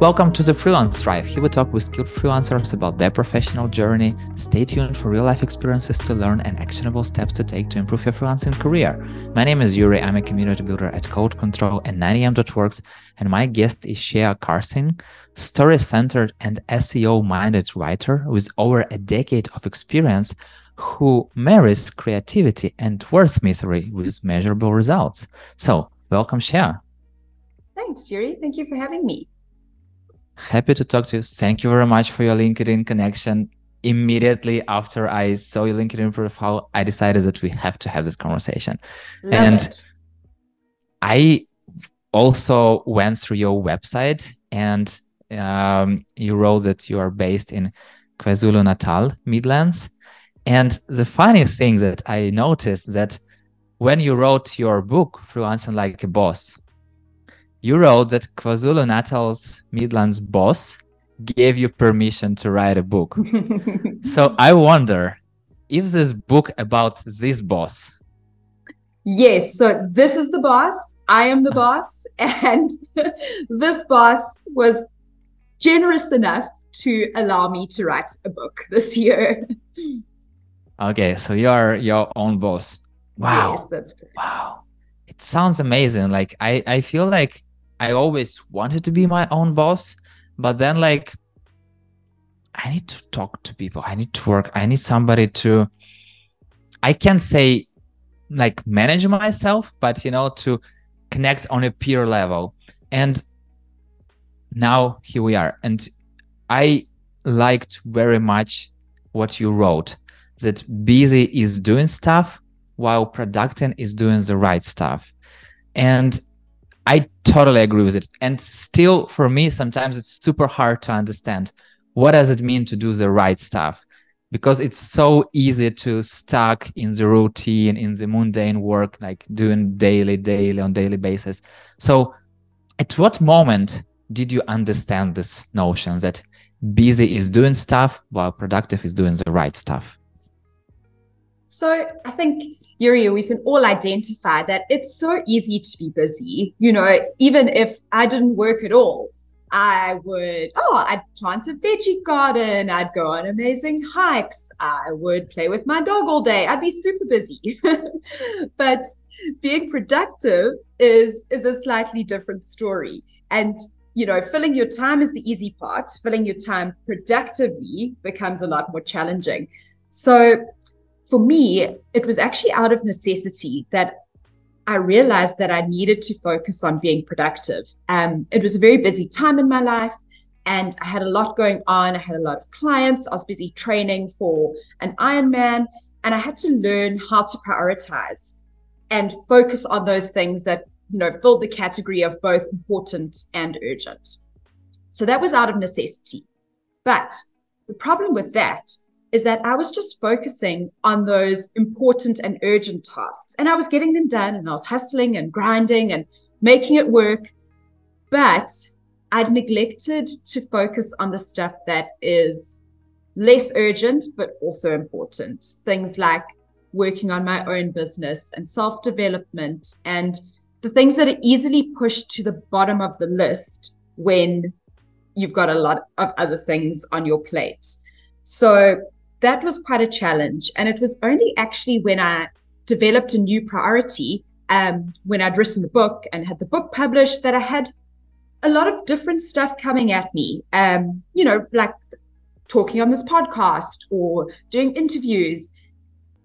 Welcome to the Freelance Thrive. Here we talk with skilled freelancers about their professional journey. Stay tuned for real life experiences to learn and actionable steps to take to improve your freelancing career. My name is Yuri. I'm a community builder at Code Control and 9am.works, and my guest is Shea Karssing, story centered and SEO minded writer with over a decade of experience who marries creativity and wordsmithery with measurable results. So, welcome, Shea. Thanks, Yuri. Thank you for having me. Happy to talk to you. Thank you very much for your LinkedIn connection. Immediately after I saw your LinkedIn profile, I decided that we have to have this conversation. Love and it. I also went through your website and um, you wrote that you are based in KwaZulu Natal, Midlands. And the funny thing that I noticed that when you wrote your book, Freelancing Like a Boss, you wrote that KwaZulu Natal's Midlands boss gave you permission to write a book. so I wonder if this book about this boss. Yes, so this is the boss. I am the uh-huh. boss. And this boss was generous enough to allow me to write a book this year. Okay, so you're your own boss. Wow. Yes, that's correct. Wow. It sounds amazing. Like I, I feel like I always wanted to be my own boss, but then like I need to talk to people. I need to work. I need somebody to I can't say like manage myself, but you know, to connect on a peer level. And now here we are. And I liked very much what you wrote that busy is doing stuff while productive is doing the right stuff. And I totally agree with it. And still, for me, sometimes it's super hard to understand what does it mean to do the right stuff? Because it's so easy to stuck in the routine in the mundane work like doing daily daily on daily basis. So at what moment did you understand this notion that busy is doing stuff while productive is doing the right stuff so i think Yuri, we can all identify that it's so easy to be busy. You know, even if I didn't work at all, I would, oh, I'd plant a veggie garden. I'd go on amazing hikes. I would play with my dog all day. I'd be super busy. but being productive is is a slightly different story. And you know, filling your time is the easy part. Filling your time productively becomes a lot more challenging. So for me, it was actually out of necessity that I realized that I needed to focus on being productive. Um, it was a very busy time in my life, and I had a lot going on. I had a lot of clients. I was busy training for an Ironman, and I had to learn how to prioritize and focus on those things that you know filled the category of both important and urgent. So that was out of necessity. But the problem with that is that I was just focusing on those important and urgent tasks and I was getting them done and I was hustling and grinding and making it work. But I'd neglected to focus on the stuff that is less urgent, but also important. Things like working on my own business and self development and the things that are easily pushed to the bottom of the list when you've got a lot of other things on your plate. So that was quite a challenge. And it was only actually when I developed a new priority, um, when I'd written the book and had the book published, that I had a lot of different stuff coming at me. Um, you know, like talking on this podcast or doing interviews.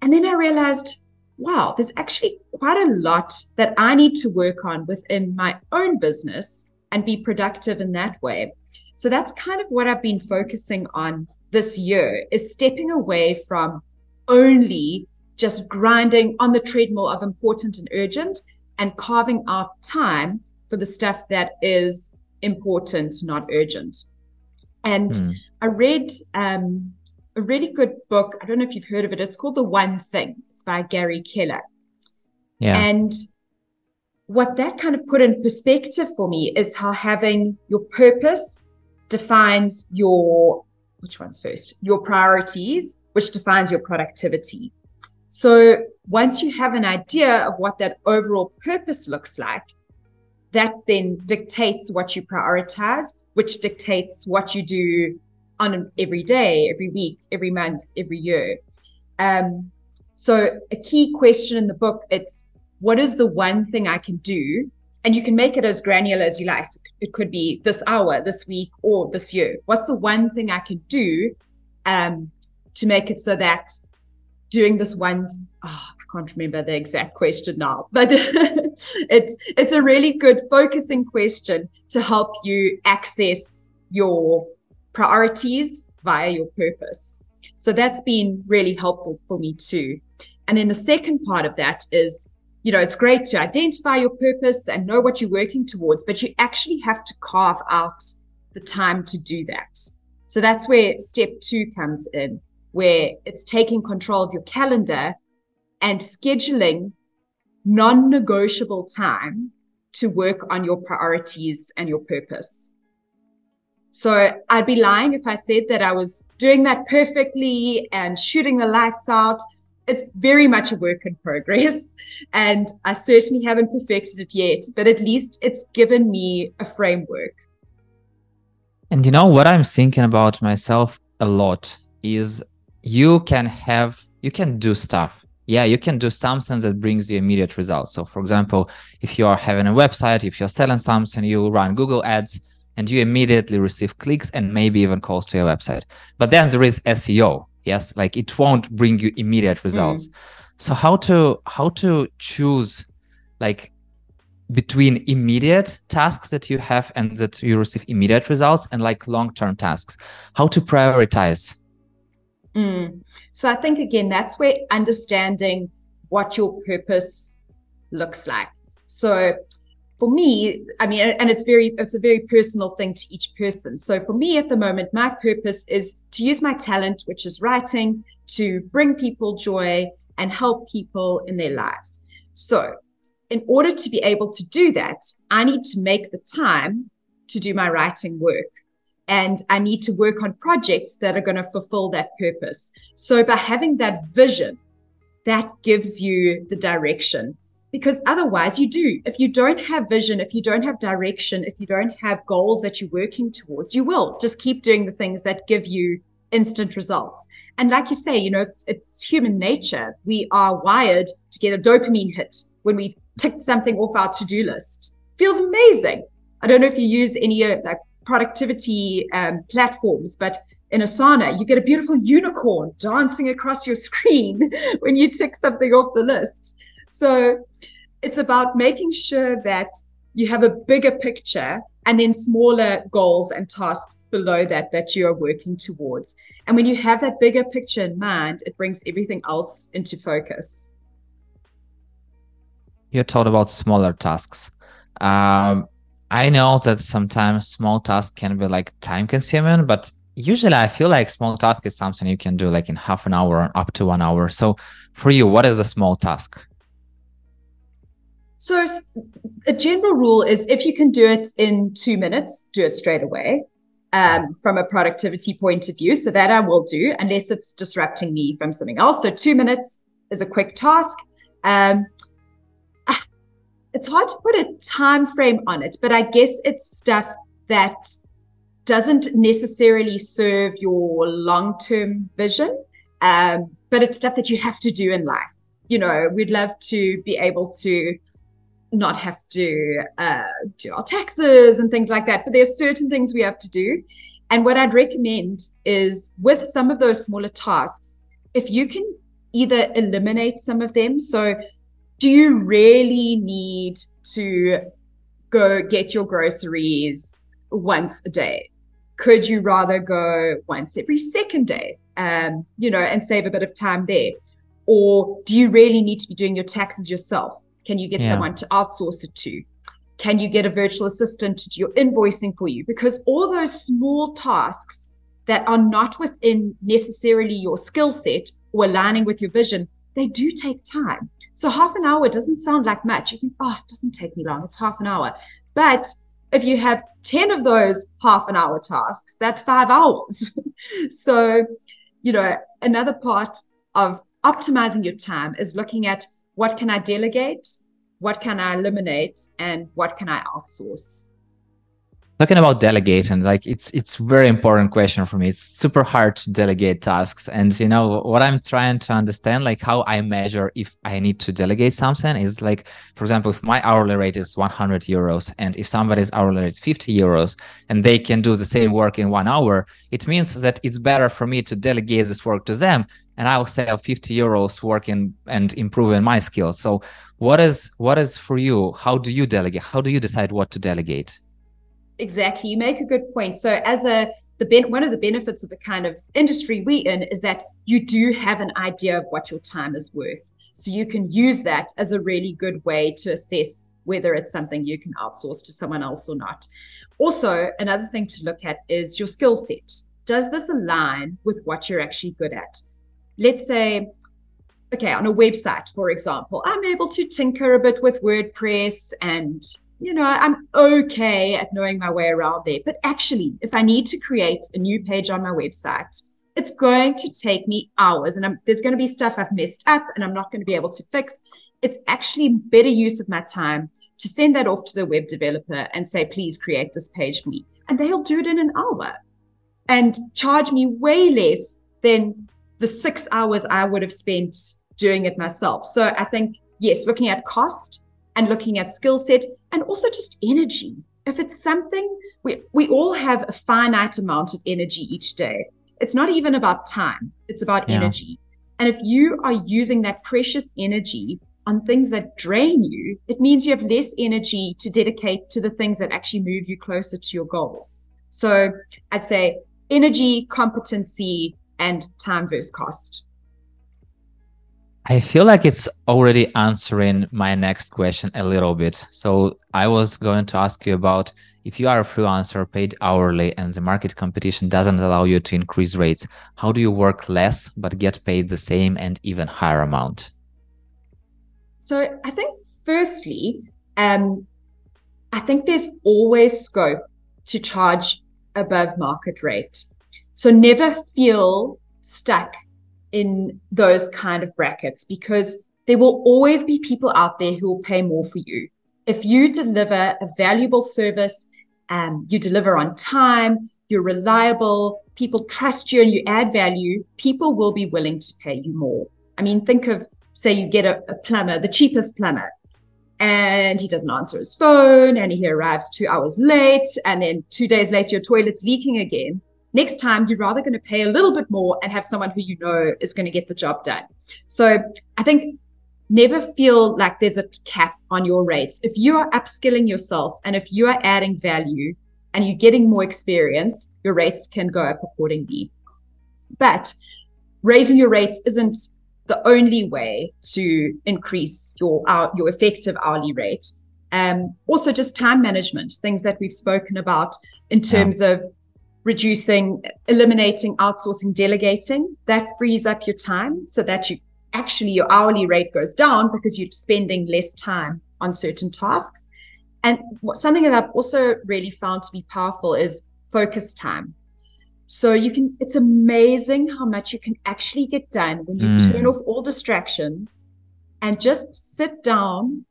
And then I realized, wow, there's actually quite a lot that I need to work on within my own business and be productive in that way. So that's kind of what I've been focusing on this year is stepping away from only just grinding on the treadmill of important and urgent and carving out time for the stuff that is important, not urgent. And mm. I read um, a really good book. I don't know if you've heard of it. It's called The One Thing. It's by Gary Keller. Yeah. And what that kind of put in perspective for me is how having your purpose defines your which one's first? Your priorities, which defines your productivity. So once you have an idea of what that overall purpose looks like, that then dictates what you prioritize, which dictates what you do on every day, every week, every month, every year. Um, so a key question in the book, it's what is the one thing I can do? And you can make it as granular as you like. So it could be this hour, this week, or this year. What's the one thing I can do um, to make it so that doing this one, oh, I can't remember the exact question now, but it's it's a really good focusing question to help you access your priorities via your purpose. So that's been really helpful for me too. And then the second part of that is, you know, it's great to identify your purpose and know what you're working towards, but you actually have to carve out the time to do that. So that's where step two comes in, where it's taking control of your calendar and scheduling non negotiable time to work on your priorities and your purpose. So I'd be lying if I said that I was doing that perfectly and shooting the lights out. It's very much a work in progress, and I certainly haven't perfected it yet, but at least it's given me a framework. And you know what I'm thinking about myself a lot is you can have, you can do stuff. Yeah, you can do something that brings you immediate results. So, for example, if you are having a website, if you're selling something, you run Google Ads and you immediately receive clicks and maybe even calls to your website. But then there is SEO. Yes, like it won't bring you immediate results. Mm. So how to how to choose like between immediate tasks that you have and that you receive immediate results and like long-term tasks how to prioritize mm. so i think again that's where understanding what your purpose looks like so for me, I mean, and it's very, it's a very personal thing to each person. So for me at the moment, my purpose is to use my talent, which is writing, to bring people joy and help people in their lives. So in order to be able to do that, I need to make the time to do my writing work. And I need to work on projects that are going to fulfill that purpose. So by having that vision, that gives you the direction because otherwise you do. If you don't have vision if you don't have direction if you don't have goals that you're working towards you will. Just keep doing the things that give you instant results. And like you say you know it's it's human nature. We are wired to get a dopamine hit when we ticked something off our to-do list. Feels amazing. I don't know if you use any uh, like productivity um, platforms but in asana you get a beautiful unicorn dancing across your screen when you tick something off the list so it's about making sure that you have a bigger picture and then smaller goals and tasks below that that you are working towards. And when you have that bigger picture in mind, it brings everything else into focus. You talked about smaller tasks. Um, I know that sometimes small tasks can be like time consuming, but usually I feel like small task is something you can do like in half an hour up to one hour. So for you, what is a small task? So a general rule is if you can do it in two minutes, do it straight away. Um, from a productivity point of view. So that I will do unless it's disrupting me from something else. So two minutes is a quick task. Um, ah, it's hard to put a time frame on it, but I guess it's stuff that doesn't necessarily serve your long-term vision, um, but it's stuff that you have to do in life. You know, we'd love to be able to not have to uh, do our taxes and things like that. But there are certain things we have to do. And what I'd recommend is with some of those smaller tasks, if you can either eliminate some of them. So, do you really need to go get your groceries once a day? Could you rather go once every second day, um, you know, and save a bit of time there? Or do you really need to be doing your taxes yourself? Can you get yeah. someone to outsource it to? Can you get a virtual assistant to do your invoicing for you? Because all those small tasks that are not within necessarily your skill set or aligning with your vision, they do take time. So half an hour doesn't sound like much. You think, oh, it doesn't take me long. It's half an hour. But if you have 10 of those half an hour tasks, that's five hours. so, you know, another part of optimizing your time is looking at what can I delegate? what can I eliminate and what can I outsource? talking about delegation like it's it's very important question for me it's super hard to delegate tasks and you know what i'm trying to understand like how i measure if i need to delegate something is like for example if my hourly rate is 100 euros and if somebody's hourly rate is 50 euros and they can do the same work in one hour it means that it's better for me to delegate this work to them and i'll save 50 euros working and improving my skills so what is what is for you how do you delegate how do you decide what to delegate Exactly. You make a good point. So as a the ben- one of the benefits of the kind of industry we in is that you do have an idea of what your time is worth. So you can use that as a really good way to assess whether it's something you can outsource to someone else or not. Also, another thing to look at is your skill set. Does this align with what you're actually good at? Let's say, okay, on a website, for example, I'm able to tinker a bit with WordPress and you know, I'm okay at knowing my way around there. But actually, if I need to create a new page on my website, it's going to take me hours and I'm, there's going to be stuff I've messed up and I'm not going to be able to fix. It's actually better use of my time to send that off to the web developer and say, please create this page for me. And they'll do it in an hour and charge me way less than the six hours I would have spent doing it myself. So I think, yes, looking at cost and looking at skill set and also just energy. If it's something we we all have a finite amount of energy each day. It's not even about time. It's about yeah. energy. And if you are using that precious energy on things that drain you, it means you have less energy to dedicate to the things that actually move you closer to your goals. So I'd say energy, competency, and time versus cost. I feel like it's already answering my next question a little bit. So I was going to ask you about if you are a freelancer paid hourly and the market competition doesn't allow you to increase rates, how do you work less but get paid the same and even higher amount? So I think firstly, um, I think there's always scope to charge above market rate. So never feel stuck in those kind of brackets because there will always be people out there who will pay more for you. If you deliver a valuable service, um, you deliver on time, you're reliable, people trust you and you add value, people will be willing to pay you more. I mean, think of, say, you get a, a plumber, the cheapest plumber, and he doesn't answer his phone and he arrives two hours late, and then two days later, your toilet's leaking again next time you're rather going to pay a little bit more and have someone who you know is going to get the job done. So I think never feel like there's a cap on your rates. If you are upskilling yourself and if you are adding value and you're getting more experience, your rates can go up accordingly. But raising your rates isn't the only way to increase your your effective hourly rate. Um, also, just time management, things that we've spoken about in terms yeah. of reducing, eliminating outsourcing, delegating. That frees up your time so that you actually your hourly rate goes down because you're spending less time on certain tasks. And what, something that I've also really found to be powerful is focus time. So you can, it's amazing how much you can actually get done when you mm. turn off all distractions and just sit down.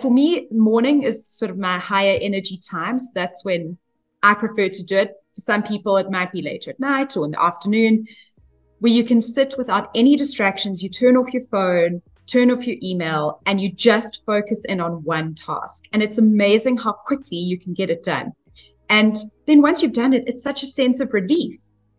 For me, morning is sort of my higher energy time. So that's when I prefer to do it. For some people, it might be later at night or in the afternoon, where you can sit without any distractions. You turn off your phone, turn off your email, and you just focus in on one task. And it's amazing how quickly you can get it done. And then once you've done it, it's such a sense of relief.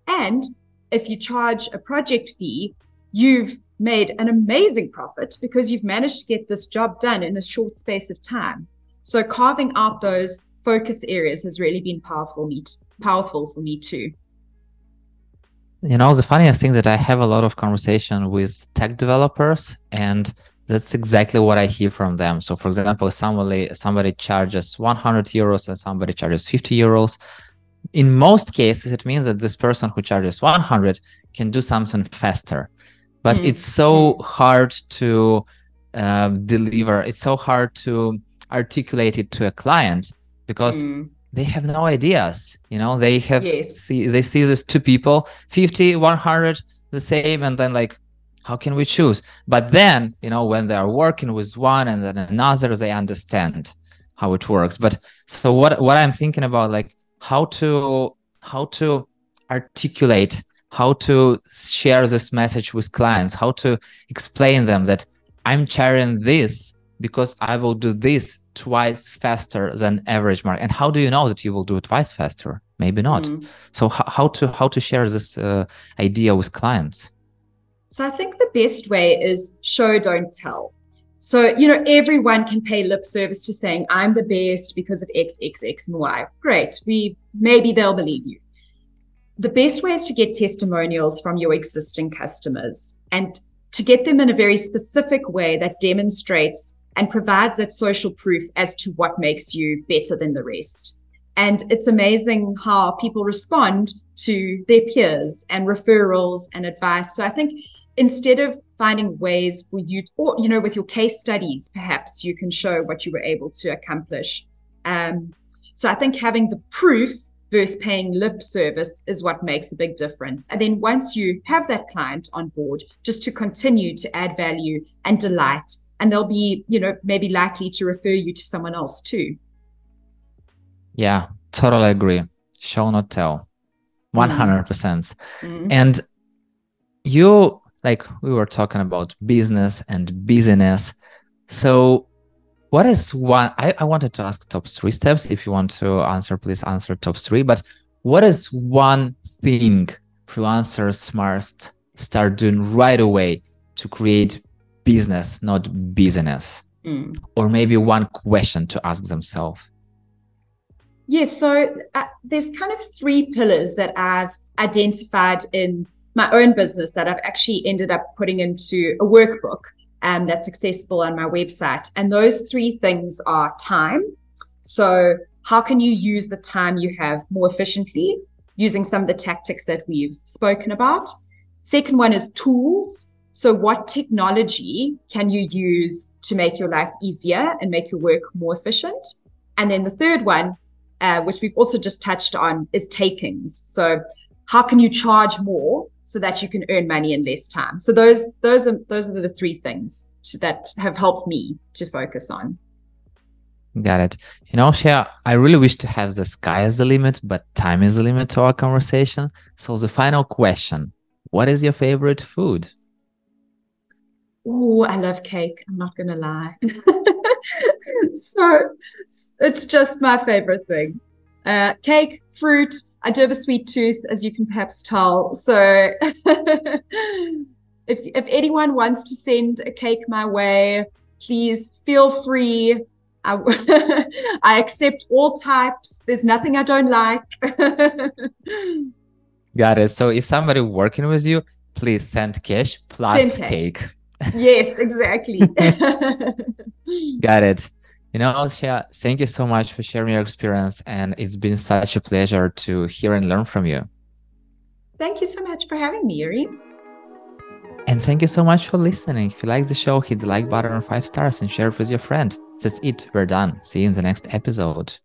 And if you charge a project fee, you've made an amazing profit because you've managed to get this job done in a short space of time. So carving out those focus areas has really been powerful for me powerful for me too. You know, the funniest thing that I have a lot of conversation with tech developers and that's exactly what I hear from them. So for example, somebody somebody charges 100 euros and somebody charges 50 euros. In most cases, it means that this person who charges 100 can do something faster. But mm. it's so mm. hard to um, deliver. It's so hard to articulate it to a client because mm they have no ideas you know? They have yes. see they see these two people 50 100 the same and then like how can we choose? But then you know when they are working with one and then another they understand how it works. But so what what i'm thinking about like how to how to articulate how to share this message with clients how to explain them that i'm sharing this because i will do this twice faster than average market and how do you know that you will do it twice faster maybe not mm. so h- how to how to share this uh, idea with clients so I think the best way is show, don't tell. So, you know, everyone can pay lip service to saying, I'm the best because of X, X, X, and Y. Great. We maybe they'll believe you. The best way is to get testimonials from your existing customers and to get them in a very specific way that demonstrates and provides that social proof as to what makes you better than the rest. And it's amazing how people respond to their peers and referrals and advice. So I think instead of finding ways for you or you know with your case studies perhaps you can show what you were able to accomplish um, so i think having the proof versus paying lip service is what makes a big difference and then once you have that client on board just to continue to add value and delight and they'll be you know maybe likely to refer you to someone else too yeah totally agree show not tell 100% mm. mm. and you like we were talking about business and business. So, what is one? I, I wanted to ask top three steps. If you want to answer, please answer top three. But what is one thing freelancers must start doing right away to create business, not busyness? Mm. Or maybe one question to ask themselves. Yes, so uh, there's kind of three pillars that I've identified in my own business that I've actually ended up putting into a workbook um, that's accessible on my website. And those three things are time. So, how can you use the time you have more efficiently using some of the tactics that we've spoken about? Second one is tools. So, what technology can you use to make your life easier and make your work more efficient? And then the third one, uh, which we've also just touched on, is takings. So, how can you charge more so that you can earn money in less time. So those those are those are the three things that have helped me to focus on. Got it. You know, Shea, I really wish to have the sky as the limit, but time is the limit to our conversation. So the final question: What is your favorite food? Oh, I love cake. I'm not gonna lie. so it's just my favorite thing. Uh, cake, fruit, I do have a sweet tooth, as you can perhaps tell. So if if anyone wants to send a cake my way, please feel free. I, I accept all types. There's nothing I don't like. Got it. So if somebody working with you, please send cash plus send cake. cake. Yes, exactly. Got it. You know, Shea, thank you so much for sharing your experience. And it's been such a pleasure to hear and learn from you. Thank you so much for having me, Yuri. And thank you so much for listening. If you like the show, hit the like button on five stars and share it with your friend. That's it. We're done. See you in the next episode.